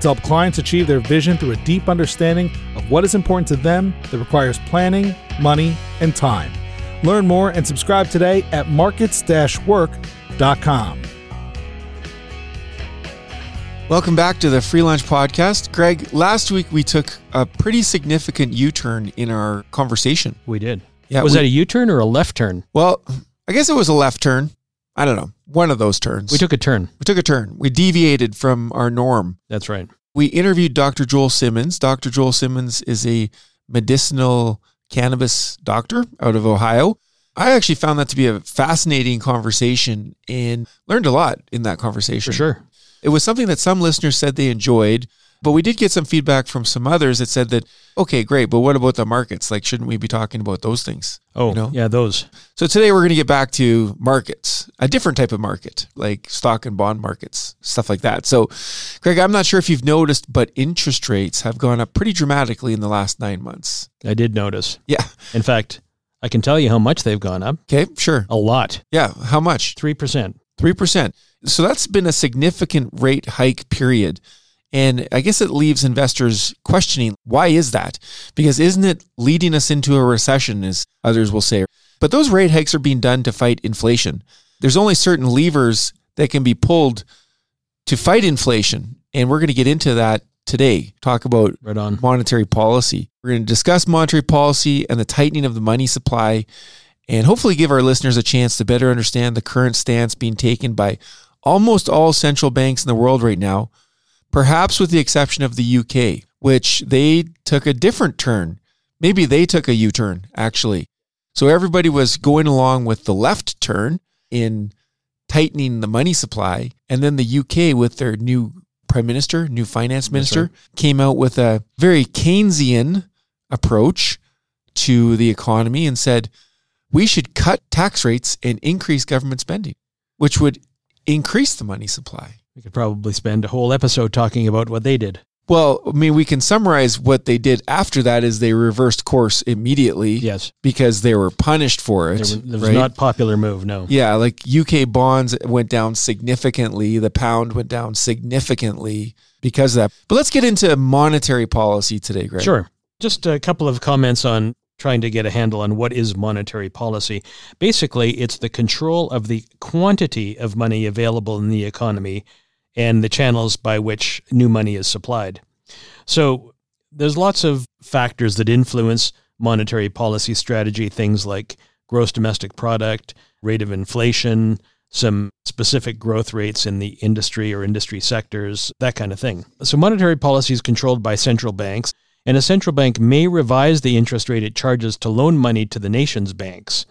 to help clients achieve their vision through a deep understanding of what is important to them that requires planning, money, and time. Learn more and subscribe today at markets-work.com. Welcome back to the Free Lunch Podcast. Greg, last week we took a pretty significant U turn in our conversation. We did. Yeah, was we- that a U turn or a left turn? Well, I guess it was a left turn. I don't know. One of those turns. We took a turn. we took a turn. We deviated from our norm. That's right. We interviewed Dr. Joel Simmons. Dr. Joel Simmons is a medicinal cannabis doctor out of Ohio. I actually found that to be a fascinating conversation and learned a lot in that conversation. For sure. It was something that some listeners said they enjoyed, but we did get some feedback from some others that said that, okay, great, but what about the markets? Like, shouldn't we be talking about those things? Oh, You know? yeah, those. So today we're going to get back to markets, a different type of market, like stock and bond markets, stuff like that. So, Greg, I'm not sure if you've noticed, but interest rates have gone up pretty dramatically in the last nine months. I did notice. Yeah. In fact, I can tell you how much they've gone up. Okay, sure. A lot. Yeah. How much? 3%. 3%. So that's been a significant rate hike period. And I guess it leaves investors questioning why is that? Because isn't it leading us into a recession, as others will say? But those rate hikes are being done to fight inflation. There's only certain levers that can be pulled to fight inflation. And we're going to get into that today, talk about Right on. monetary policy. We're going to discuss monetary policy and the tightening of the money supply and hopefully give our listeners a chance to better understand the current stance being taken by almost all central banks in the world right now, perhaps with the exception of the UK, which they took a different turn. Maybe they took a U turn, actually. So everybody was going along with the left turn in tightening the money supply. And then the UK, with their new prime minister, new finance minister, came out with a very Keynesian approach to the economy and said, we should cut tax rates and increase government spending, which would increase the money supply. We could probably spend a whole episode talking about what they did. Well, I mean, we can summarize what they did after that is they reversed course immediately Yes. because they were punished for it. There, there was right? not popular move, no. Yeah, like UK bonds went down significantly. The pound went down significantly because of that. But let's get into monetary policy today, Greg. Sure. Just a couple of comments on trying to get a handle on what is monetary policy. Basically, it's the control of the quantity of money available in the economy and the channels by which new money is supplied. So, there's lots of factors that influence monetary policy strategy, things like gross domestic product, rate of inflation, some specific growth rates in the industry or industry sectors, that kind of thing. So, monetary policy is controlled by central banks, and a central bank may revise the interest rate it charges to loan money to the nation's banks.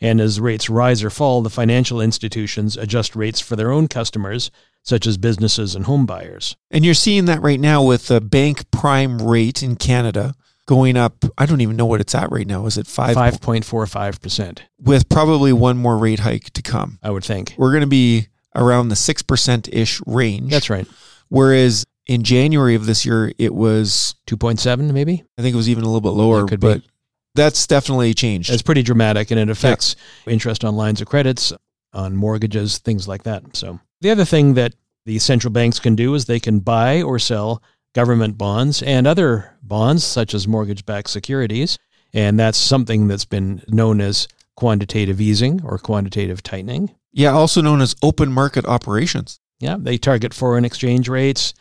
And as rates rise or fall, the financial institutions adjust rates for their own customers, such as businesses and home buyers. And you're seeing that right now with the bank prime rate in Canada going up. I don't even know what it's at right now. Is it five? 5.45%, With probably one more rate hike to come. I would think. We're going to be around the 6% ish range. That's right. Whereas in January of this year, it was, 2.7 maybe? I think it was even a little bit lower, It could be. That's definitely changed. It's pretty dramatic and it affects interest on lines of credits, on mortgages, things like that. So, the other thing that the central banks can do is they can buy or sell government bonds and other bonds, such as mortgage backed securities. And that's something that's been known as quantitative easing or quantitative tightening. yeah, also known as open market operations. Yeah, they target foreign exchange rates.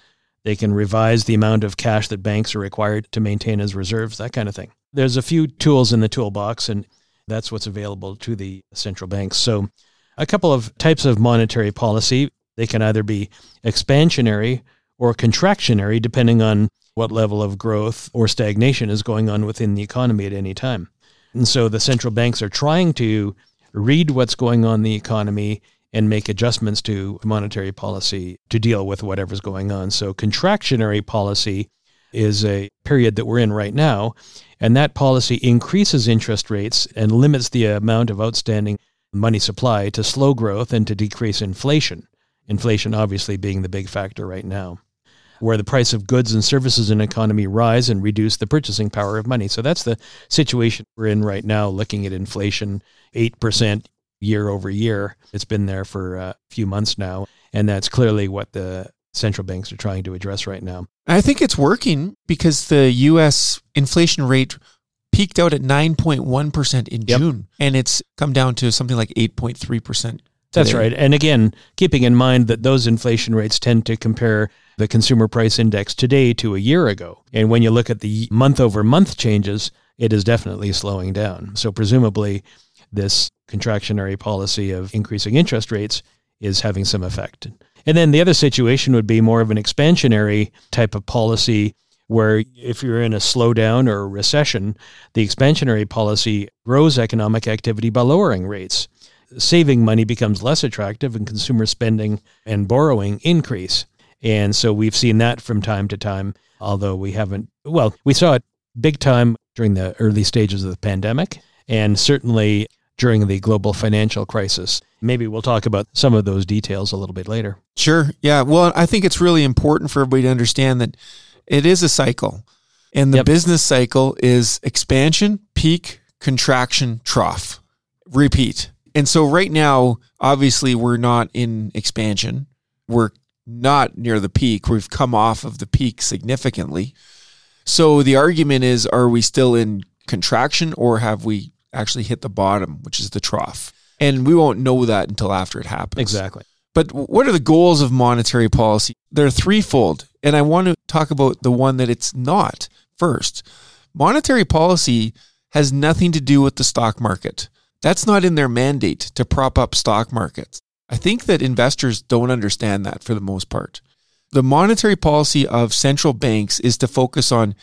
They can revise the amount of cash that banks are required to maintain as reserves, that kind of thing. There's a few tools in the toolbox, and that's what's available to the central banks. So, a couple of types of monetary policy. They can either be expansionary or contractionary, depending on what level of growth or stagnation is going on within the economy at any time. And so the central banks are trying to read what's going on in the economy and make adjustments to monetary policy to deal with whatever's going on. So contractionary policy is a period that we're in right now. And that policy increases interest rates and limits the amount of outstanding money supply to slow growth and to decrease inflation. Inflation, obviously, being the big factor right now, where the price of goods and services in an economy rise and reduce the purchasing power of money. So that's the situation we're in right now, looking at inflation 8% year over year. It's been there for uh, a few months now. And that's clearly what the central banks are trying to address right now. I think it's working because the US inflation rate peaked out at 9.1% in yep. June and it's come down to something like 8.3%. That's right. And again, keeping in mind that those inflation rates tend to compare the consumer price index today to a year ago. And when you look at the month over month changes, it is definitely slowing down. So presumably this contractionary policy of increasing interest rates is having some effect. And then the other situation would be more of an expansionary type of policy where if you're in a slowdown or a recession, the expansionary policy grows economic activity by lowering rates. Saving money becomes less attractive and consumer spending and borrowing increase. And so we've seen that from time to time, although we haven't, well, we saw it big time during the early stages of the pandemic and certainly during the global financial crisis. Maybe we'll talk about some of those details a little bit later. Sure. Yeah. Well, I think it's really important for everybody to understand that it is a cycle. And the yep. business cycle is expansion, peak, contraction, trough, repeat. And so right now, obviously, we're not in expansion. We're not near the peak. We've come off of the peak significantly. So the argument is are we still in contraction or have we actually hit the bottom, which is the trough? And we won't know that until after it happens. Exactly. But what are the goals of monetary policy? They're threefold. And I want to talk about the one that it's not first. Monetary policy has nothing to do with the stock market. That's not in their mandate to prop up stock markets. I think that investors don't understand that for the most part. The monetary policy of central banks is to focus on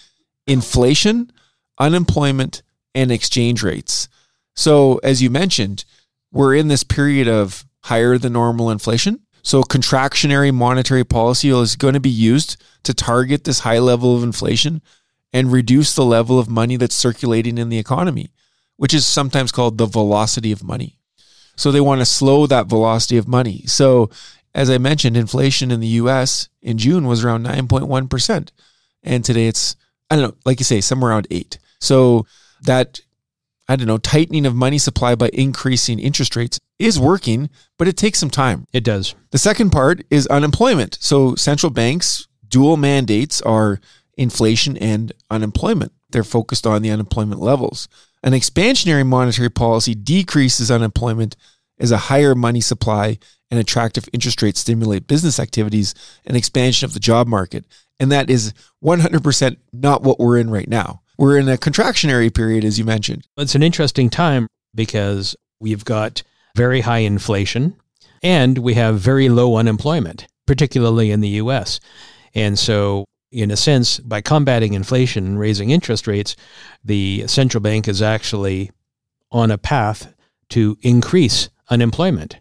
inflation, unemployment, and exchange rates. So, as you mentioned, we're in this period of higher than normal inflation. So, contractionary monetary policy is going to be used to target this high level of inflation and reduce the level of money that's circulating in the economy, which is sometimes called the velocity of money. So, they want to slow that velocity of money. So, as I mentioned, inflation in the US in June was around 9.1%. And today it's, I don't know, like you say, somewhere around 8. So, that I don't know, tightening of money supply by increasing interest rates is working, but it takes some time. It does. The second part is unemployment. So central banks' dual mandates are inflation and unemployment. They're focused on the unemployment levels. An expansionary monetary policy decreases unemployment as a higher money supply and attractive interest rates stimulate business activities and expansion of the job market. And that is 100% not what we're in right now we're in a contractionary period, as you mentioned. It's an interesting time because we've got very high inflation and we have very low unemployment, particularly in the US. And so, in a sense, by combating inflation and raising interest rates, the central bank is actually on a path to increase unemployment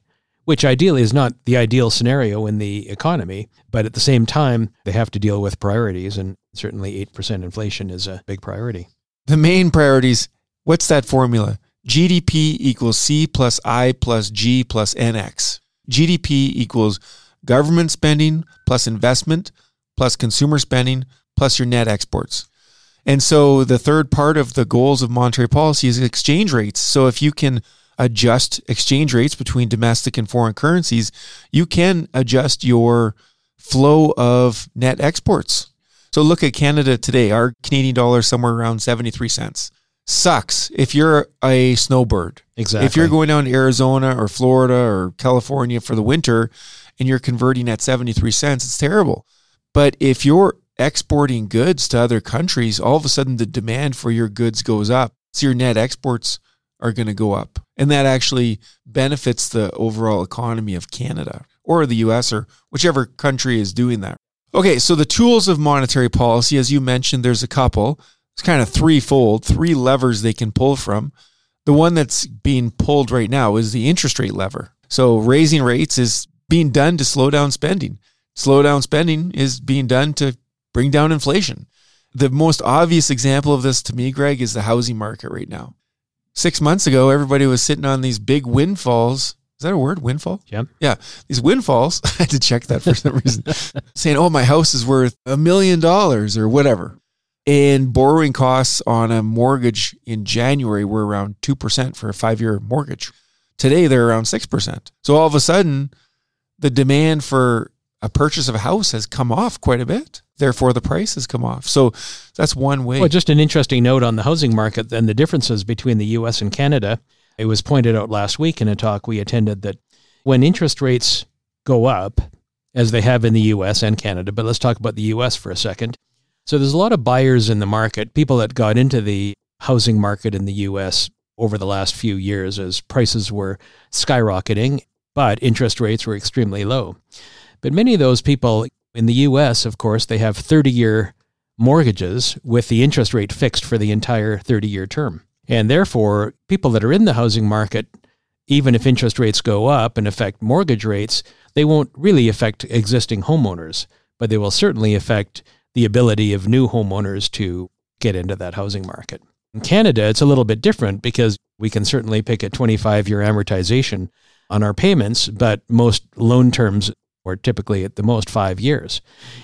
which ideally is not the ideal scenario in the economy. But at the same time, they have to deal with priorities, and certainly 8% inflation is a big priority. The main priorities what's that formula? GDP equals C plus I plus G plus NX. GDP equals government spending plus investment plus consumer spending plus your net exports. And so the third part of the goals of monetary policy is exchange rates. So if you can adjust exchange rates between domestic and foreign currencies, you can adjust your flow of net exports. So look at Canada today. Our Canadian dollar is somewhere around 73 cents. Sucks if you're a snowbird. Exactly. If you're going down to Arizona or Florida or California for the winter and you're converting at 73 cents, it's terrible. But if you're exporting goods to other countries, all of a sudden the demand for your goods goes up. So your net exports are going to go up. And that actually benefits the overall economy of Canada or the US or whichever country is doing that. Okay, so the tools of monetary policy, as you mentioned, there's a couple. It's kind of threefold, three levers they can pull from. The one that's being pulled right now is the interest rate lever. So raising rates is being done to slow down spending. Slow down spending is being done to bring down inflation. The most obvious example of this to me, Greg, is the housing market right now. Six months ago, everybody was sitting on these big windfalls. Is that a word? Windfall? Yeah. Yeah. These windfalls. I had to check that for some reason. saying, oh, my house is worth a million dollars or whatever. And borrowing costs on a mortgage in January were around 2% for a five year mortgage. Today, they're around 6%. So all of a sudden, the demand for a purchase of a house has come off quite a bit. Therefore, the price has come off. So that's one way. Well, just an interesting note on the housing market and the differences between the US and Canada. It was pointed out last week in a talk we attended that when interest rates go up, as they have in the US and Canada, but let's talk about the US for a second. So there's a lot of buyers in the market, people that got into the housing market in the US over the last few years as prices were skyrocketing, but interest rates were extremely low. But many of those people in the US, of course, they have 30 year mortgages with the interest rate fixed for the entire 30 year term. And therefore, people that are in the housing market, even if interest rates go up and affect mortgage rates, they won't really affect existing homeowners, but they will certainly affect the ability of new homeowners to get into that housing market. In Canada, it's a little bit different because we can certainly pick a 25 year amortization on our payments, but most loan terms are typically at the most five years,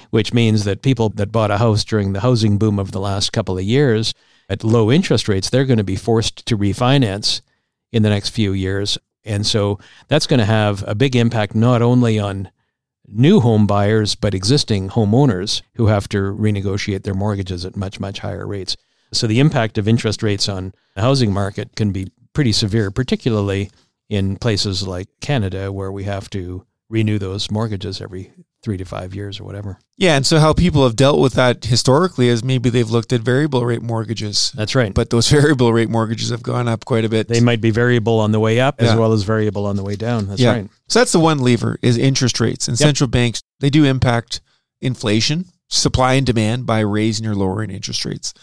which means that people that bought a house during the housing boom of the last couple of years at low interest rates, they're going to be forced to refinance in the next few years. And so that's going to have a big impact not only on new home buyers, but existing homeowners who have to renegotiate their mortgages at much, much higher rates. So the impact of interest rates on the housing market can be pretty severe, particularly in places like Canada, where we have to renew those mortgages every three to five years or whatever. Yeah, and so how people have dealt with that historically is maybe they've looked at variable rate mortgages. That's right. But those variable rate mortgages have gone up quite a bit. They might be variable on the way up Yeah. as well as variable on the way down. That's yeah. right. So that's the one lever is interest rates. And Yep. central banks, they do impact inflation, supply and demand by raising or lowering interest rates.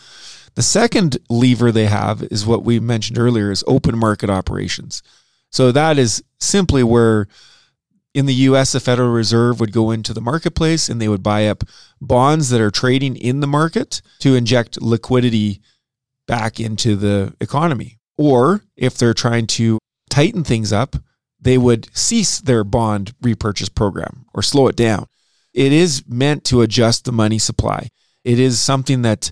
The second lever they have is what we mentioned earlier is open market operations. So that is simply where in the US the Federal Reserve would go into the marketplace and they would buy up bonds that are trading in the market to inject liquidity back into the economy. Or if they're trying to tighten things up, they would cease their bond repurchase program or slow it down. It is meant to adjust the money supply. It is something that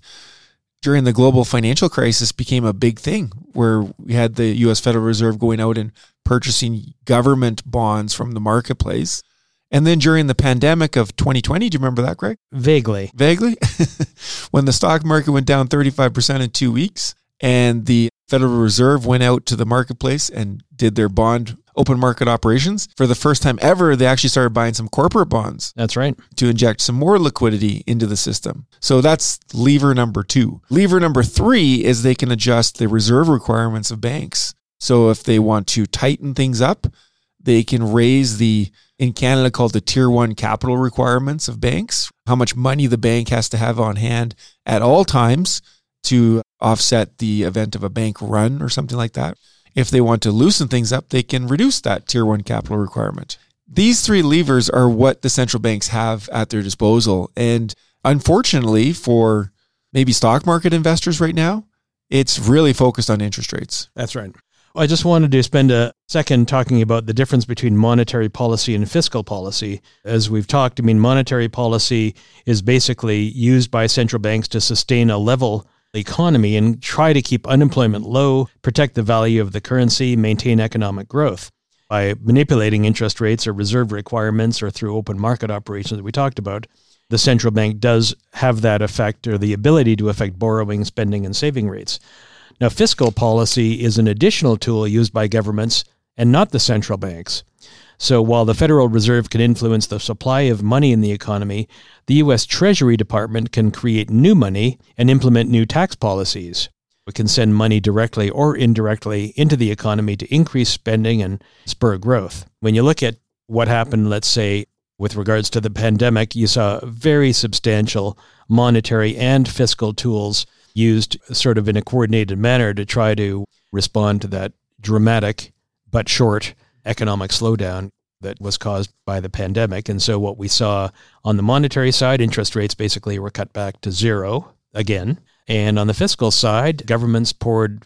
during the global financial crisis became a big thing where we had the US Federal Reserve going out and purchasing government bonds from the marketplace. And then during the pandemic of 2020, do you remember that, Greg? Vaguely. Vaguely, when the stock market went down 35% in two weeks and the Federal Reserve went out to the marketplace and did their bond open market operations, for the first time ever, they actually started buying some corporate bonds That's right. to inject some more liquidity into the system. So that's lever number two. Lever number three is they can adjust the reserve requirements of banks. So if they want to tighten things up, they can raise the, in Canada, called the tier one capital requirements of banks, how much money the bank has to have on hand at all times to offset the event of a bank run or something like that. If they want to loosen things up, they can reduce that tier one capital requirement. These three levers are what the central banks have at their disposal. And unfortunately, for maybe stock market investors right now, it's really focused on interest rates. That's right. I just wanted to spend a second talking about the difference between monetary policy and fiscal policy. As we've talked, I mean, monetary policy is basically used by central banks to sustain a level economy and try to keep unemployment low, protect the value of the currency, maintain economic growth. By manipulating interest rates or reserve requirements or through open market operations that we talked about, the central bank does have that effect or the ability to affect borrowing, spending, and saving rates. Now, fiscal policy is an additional tool used by governments and not the central banks. So while the Federal Reserve can influence the supply of money in the economy, the U.S. Treasury Department can create new money and implement new tax policies. It can send money directly or indirectly into the economy to increase spending and spur growth. When you look at what happened, let's say, with regards to the pandemic, you saw very substantial monetary and fiscal tools used sort of in a coordinated manner to try to respond to that dramatic but short economic slowdown that was caused by the pandemic. And so, what we saw on the monetary side, interest rates basically were cut back to zero again. And on the fiscal side, governments poured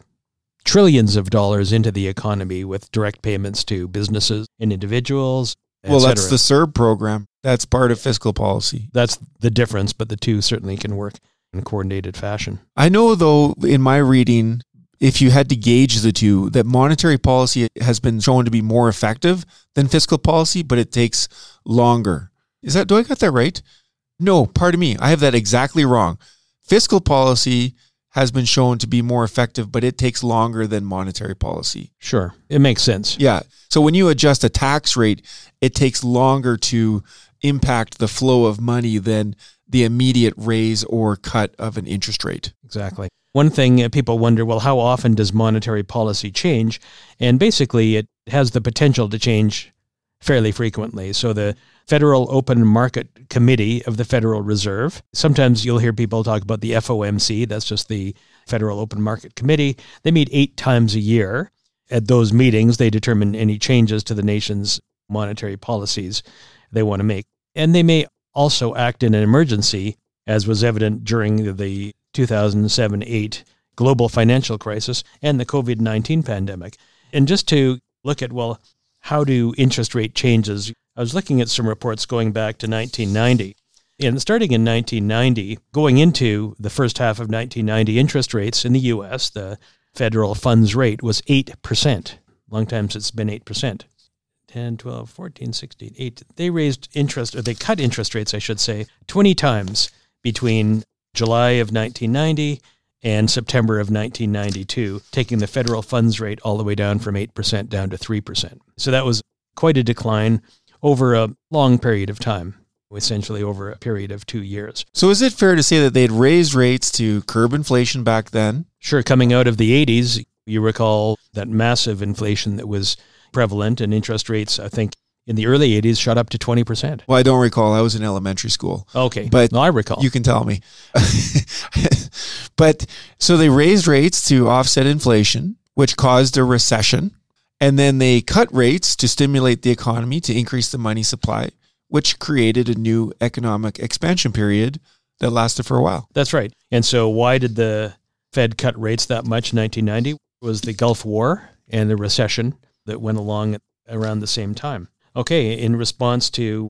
trillions of dollars into the economy with direct payments to businesses and individuals. Well, that's the CERB program. That's part of fiscal policy. That's the difference, but the two certainly can work in a coordinated fashion. I know, though, in my reading, if you had to gauge the two, that monetary policy has been shown to be more effective than fiscal policy, but it takes longer. Is that, do I got that right? No, pardon me. I have that exactly wrong. Fiscal policy has been shown to be more effective, but it takes longer than monetary policy. Sure. It makes sense. Yeah. So when you adjust a tax rate, it takes longer to impact the flow of money than the immediate raise or cut of an interest rate. Exactly. One thing uh, people wonder well, how often does monetary policy change? And basically, it has the potential to change fairly frequently. So the Federal Open Market Committee of the Federal Reserve. Sometimes you'll hear people talk about the FOMC, that's just the Federal Open Market Committee. They meet eight times a year. At those meetings, they determine any changes to the nation's monetary policies they want to make. And they may also act in an emergency, as was evident during the 2007 8 global financial crisis and the COVID 19 pandemic. And just to look at, well, how do interest rate changes I was looking at some reports going back to 1990. And starting in 1990, going into the first half of 1990, interest rates in the US, the federal funds rate was 8%. Long times it's been 8%. 10, 12, 14, 16, 8. They raised interest, or they cut interest rates, I should say, 20 times between July of 1990 and September of 1992, taking the federal funds rate all the way down from 8% down to 3%. So that was quite a decline over a long period of time, essentially over a period of two years. So, is it fair to say that they'd raised rates to curb inflation back then? Sure. Coming out of the 80s, you recall that massive inflation that was prevalent and interest rates, I think, in the early 80s shot up to 20%. Well, I don't recall. I was in elementary school. Okay. But no, I recall. You can tell me. but so they raised rates to offset inflation, which caused a recession. And then they cut rates to stimulate the economy to increase the money supply, which created a new economic expansion period that lasted for a while. That's right. And so, why did the Fed cut rates that much in 1990? It was the Gulf War and the recession that went along around the same time. Okay, in response to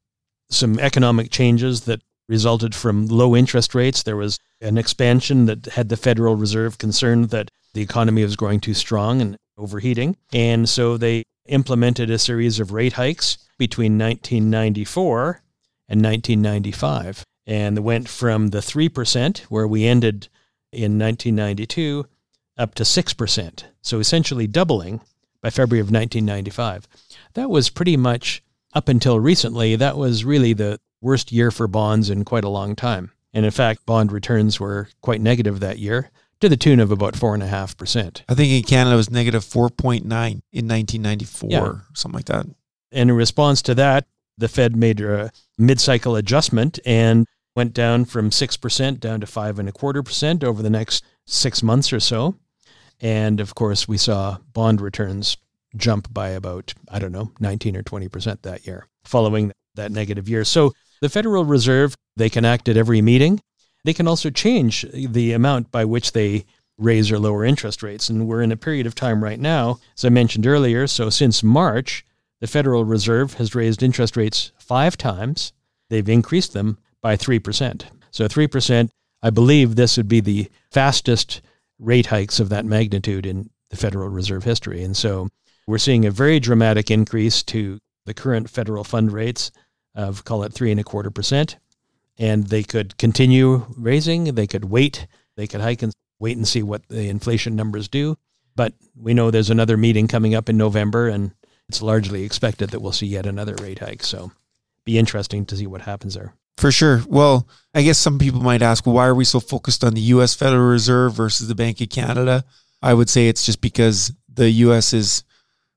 some economic changes that resulted from low interest rates, there was an expansion that had the Federal Reserve concerned that the economy was growing too strong and overheating. And so they implemented a series of rate hikes between 1994 and 1995. And went from the 3%, where we ended in 1992, up to 6%. So essentially doubling by February of 1995. That was pretty much up until recently, that was really the worst year for bonds in quite a long time. And in fact, bond returns were quite negative that year to the tune of about 4.5%. I think in Canada it was negative 4.9 in 1994, yeah. something like that. And in response to that, the Fed made a mid cycle adjustment and went down from 6% down to 5.25% over the next six months or so. And of course, we saw bond returns jump by about, I don't know, 19 or 20% that year following that negative year. So the Federal Reserve, they can act at every meeting. They can also change the amount by which they raise or lower interest rates. And we're in a period of time right now, as I mentioned earlier. So since March, the Federal Reserve has raised interest rates five times. They've increased them by 3%. So 3%, I believe this would be the fastest rate hikes of that magnitude in the Federal Reserve history. And so we're seeing a very dramatic increase to the current federal fund rates of, call it three and a quarter percent and they could continue raising. They could wait. They could hike and wait and see what the inflation numbers do. But we know there's another meeting coming up in November, and it's largely expected that we'll see yet another rate hike. So, be interesting to see what happens there. For sure. Well, I guess some people might ask, why are we so focused on the U.S. Federal Reserve versus the Bank of Canada? I would say it's just because the U.S. is,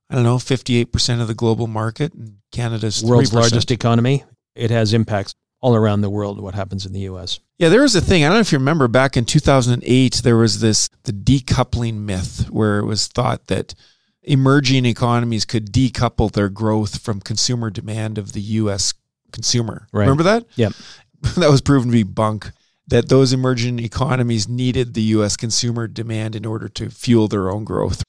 I don't know, 58% of the global market, and Canada's world's largest economy. It has impacts all around the world what happens in the US. Yeah, there was a thing. I don't know if you remember back in 2008, there was this the decoupling myth where it was thought that emerging economies could decouple their growth from consumer demand of the US consumer. Right. Remember that? Yeah. that was proven to be bunk. that those emerging economies needed the US consumer demand in order to fuel their own growth.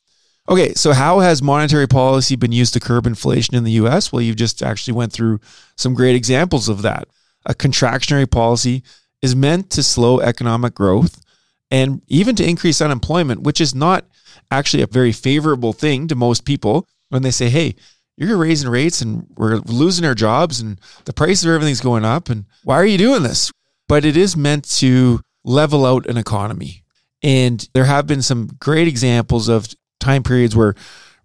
Okay, so how has monetary policy been used to curb inflation in the US? Well, you just actually went through some great examples of that. A contractionary policy is meant to slow economic growth and even to increase unemployment, which is not actually a very favorable thing to most people when they say, hey, you're raising rates and we're losing our jobs and the price of everything's going up. And why are you doing this? But it is meant to level out an economy. And there have been some great examples of time periods where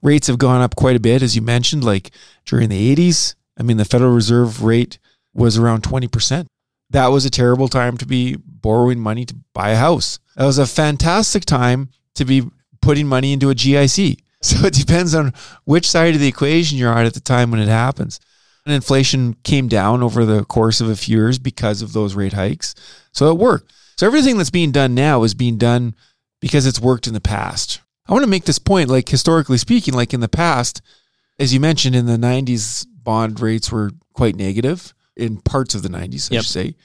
rates have gone up quite a bit, as you mentioned, like during the 80s. I mean, the Federal Reserve rate was around 20%. That was a terrible time to be borrowing money to buy a house. That was a fantastic time to be putting money into a GIC. So it depends on which side of the equation you're on at the time when it happens. And inflation came down over the course of a few years because of those rate hikes. So it worked. So everything that's being done now is being done because it's worked in the past. I want to make this point, like historically speaking, like in the past, as you mentioned, in the 90s, bond rates were quite negative in parts of the 90s, I yep. should say.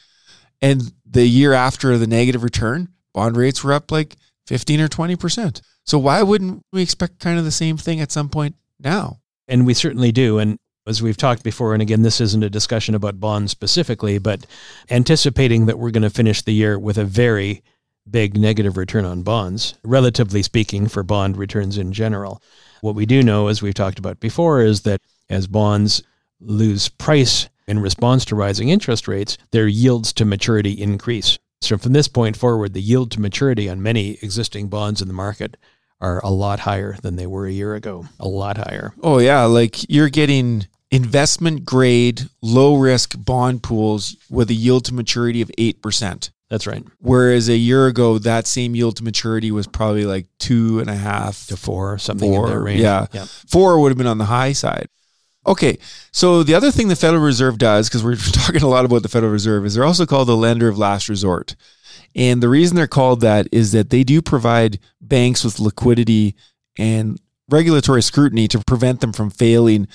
And the year after the negative return, bond rates were up like 15 or 20%. So why wouldn't we expect kind of the same thing at some point now? And we certainly do. And as we've talked before, and again, this isn't a discussion about bonds specifically, but anticipating that we're going to finish the year with a very big negative return on bonds, relatively speaking, for bond returns in general. What we do know, as we've talked about before, is that as bonds lose price in response to rising interest rates, their yields to maturity increase. So from this point forward, the yield to maturity on many existing bonds in the market are a lot higher than they were a year ago. A lot higher. Oh yeah, like you're getting investment grade, low risk bond pools with a yield to maturity of 8%. That's right. Whereas a year ago, that same yield to maturity was probably like two and a half to four, something four, in that range. Yeah. yeah. Four would have been on the high side. Okay. So the other thing the Federal Reserve does, because we're talking a lot about the Federal Reserve, is they're also called the lender of last resort. And the reason they're called that is that they do provide banks with liquidity and regulatory scrutiny to prevent them from failing.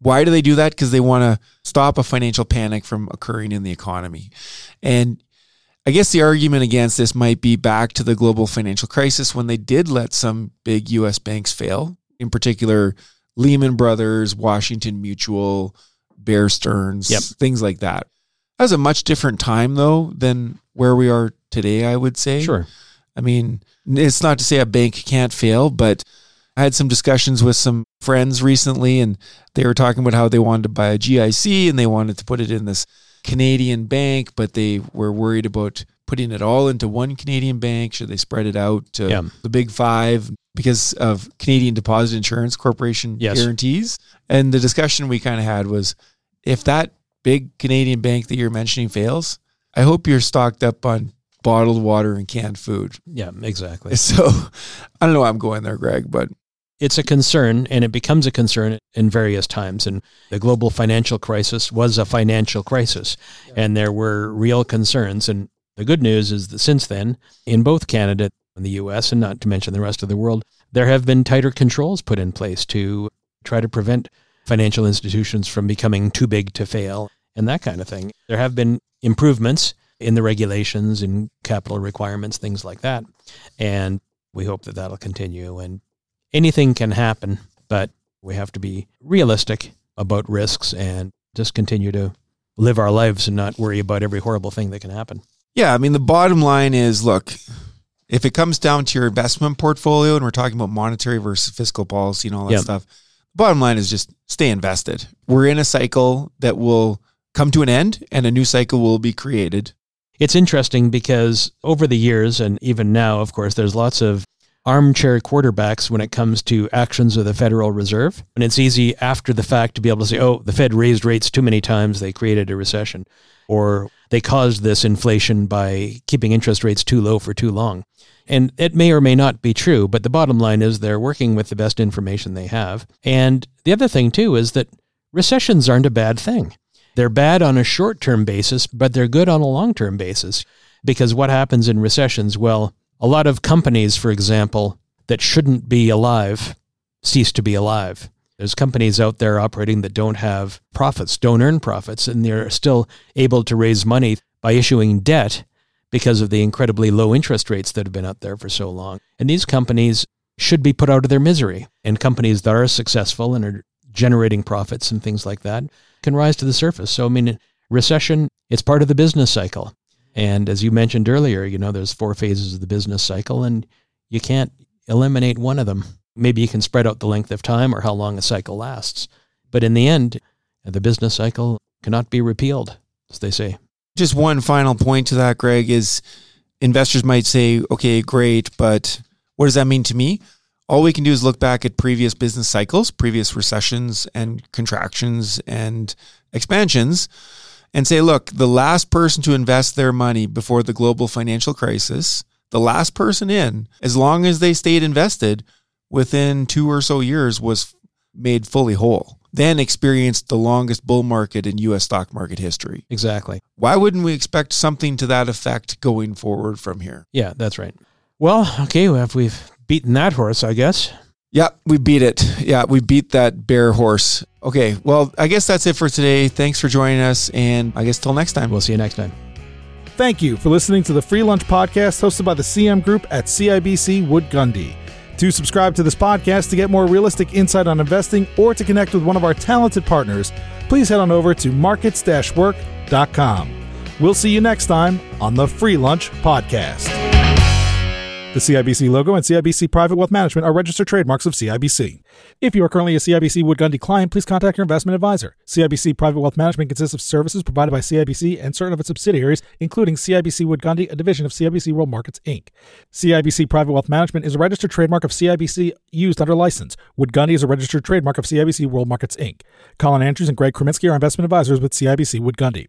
Why do they do that? Because they want to stop a financial panic from occurring in the economy. And I guess the argument against this might be back to the global financial crisis when they did let some big US banks fail, in particular, Lehman Brothers, Washington Mutual, Bear Stearns, yep. things like that. That was a much different time, though, than where we are today, I would say. Sure. I mean, it's not to say a bank can't fail, but I had some discussions with some friends recently, and they were talking about how they wanted to buy a GIC and they wanted to put it in this Canadian bank, but they were worried about putting it all into one Canadian bank. Should they spread it out to yeah. the big five because of Canadian Deposit Insurance Corporation yes. guarantees? And the discussion we kind of had was if that big Canadian bank that you're mentioning fails, I hope you're stocked up on bottled water and canned food. Yeah, exactly. So I don't know why I'm going there, Greg, but it's a concern and it becomes a concern in various times. And the global financial crisis was a financial crisis yeah. and there were real concerns. And the good news is that since then, in both Canada and the US, and not to mention the rest of the world, there have been tighter controls put in place to try to prevent financial institutions from becoming too big to fail and that kind of thing. There have been improvements in the regulations and capital requirements, things like that. And we hope that that'll continue. And anything can happen, but we have to be realistic about risks and just continue to live our lives and not worry about every horrible thing that can happen. Yeah. I mean, the bottom line is look, if it comes down to your investment portfolio and we're talking about monetary versus fiscal policy and all that yep. stuff, bottom line is just stay invested. We're in a cycle that will come to an end and a new cycle will be created. It's interesting because over the years, and even now, of course, there's lots of armchair quarterbacks when it comes to actions of the Federal Reserve. And it's easy after the fact to be able to say, oh, the Fed raised rates too many times, they created a recession, or they caused this inflation by keeping interest rates too low for too long. And it may or may not be true, but the bottom line is they're working with the best information they have. And the other thing, too, is that recessions aren't a bad thing. They're bad on a short term basis, but they're good on a long term basis. Because what happens in recessions? Well, a lot of companies, for example, that shouldn't be alive cease to be alive. There's companies out there operating that don't have profits, don't earn profits, and they're still able to raise money by issuing debt because of the incredibly low interest rates that have been out there for so long. And these companies should be put out of their misery. And companies that are successful and are generating profits and things like that can rise to the surface. So, I mean, recession, it's part of the business cycle. And as you mentioned earlier, you know, there's four phases of the business cycle, and you can't eliminate one of them. Maybe you can spread out the length of time or how long a cycle lasts. But in the end, the business cycle cannot be repealed, as they say. Just one final point to that, Greg, is investors might say, okay, great, but what does that mean to me? All we can do is look back at previous business cycles, previous recessions and contractions and expansions, and say, look, the last person to invest their money before the global financial crisis, the last person in, as long as they stayed invested within two or so years, was made fully whole. Then experienced the longest bull market in US stock market history. Exactly. Why wouldn't we expect something to that effect going forward from here? Yeah, that's right. Well, okay, well, if we've beaten that horse, I guess. Yeah, we beat it. Yeah, we beat that bear horse. Okay, well, I guess that's it for today. Thanks for joining us, and I guess till next time. We'll see you next time. Thank you for listening to the Free Lunch Podcast hosted by the CM Group at CIBC Wood Gundy. To subscribe to this podcast to get more realistic insight on investing or to connect with one of our talented partners, please head on over to markets work.com. We'll see you next time on the Free Lunch Podcast. The CIBC logo and CIBC Private Wealth Management are registered trademarks of CIBC. If you are currently a CIBC Wood Gundy client, please contact your investment advisor. CIBC Private Wealth Management consists of services provided by CIBC and certain of its subsidiaries, including CIBC Wood Gundy, a division of CIBC World Markets Inc. CIBC Private Wealth Management is a registered trademark of CIBC used under license. Wood Gundy is a registered trademark of CIBC World Markets Inc. Colin Andrews and Greg Kreminsky are investment advisors with CIBC Wood Gundy.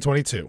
2022.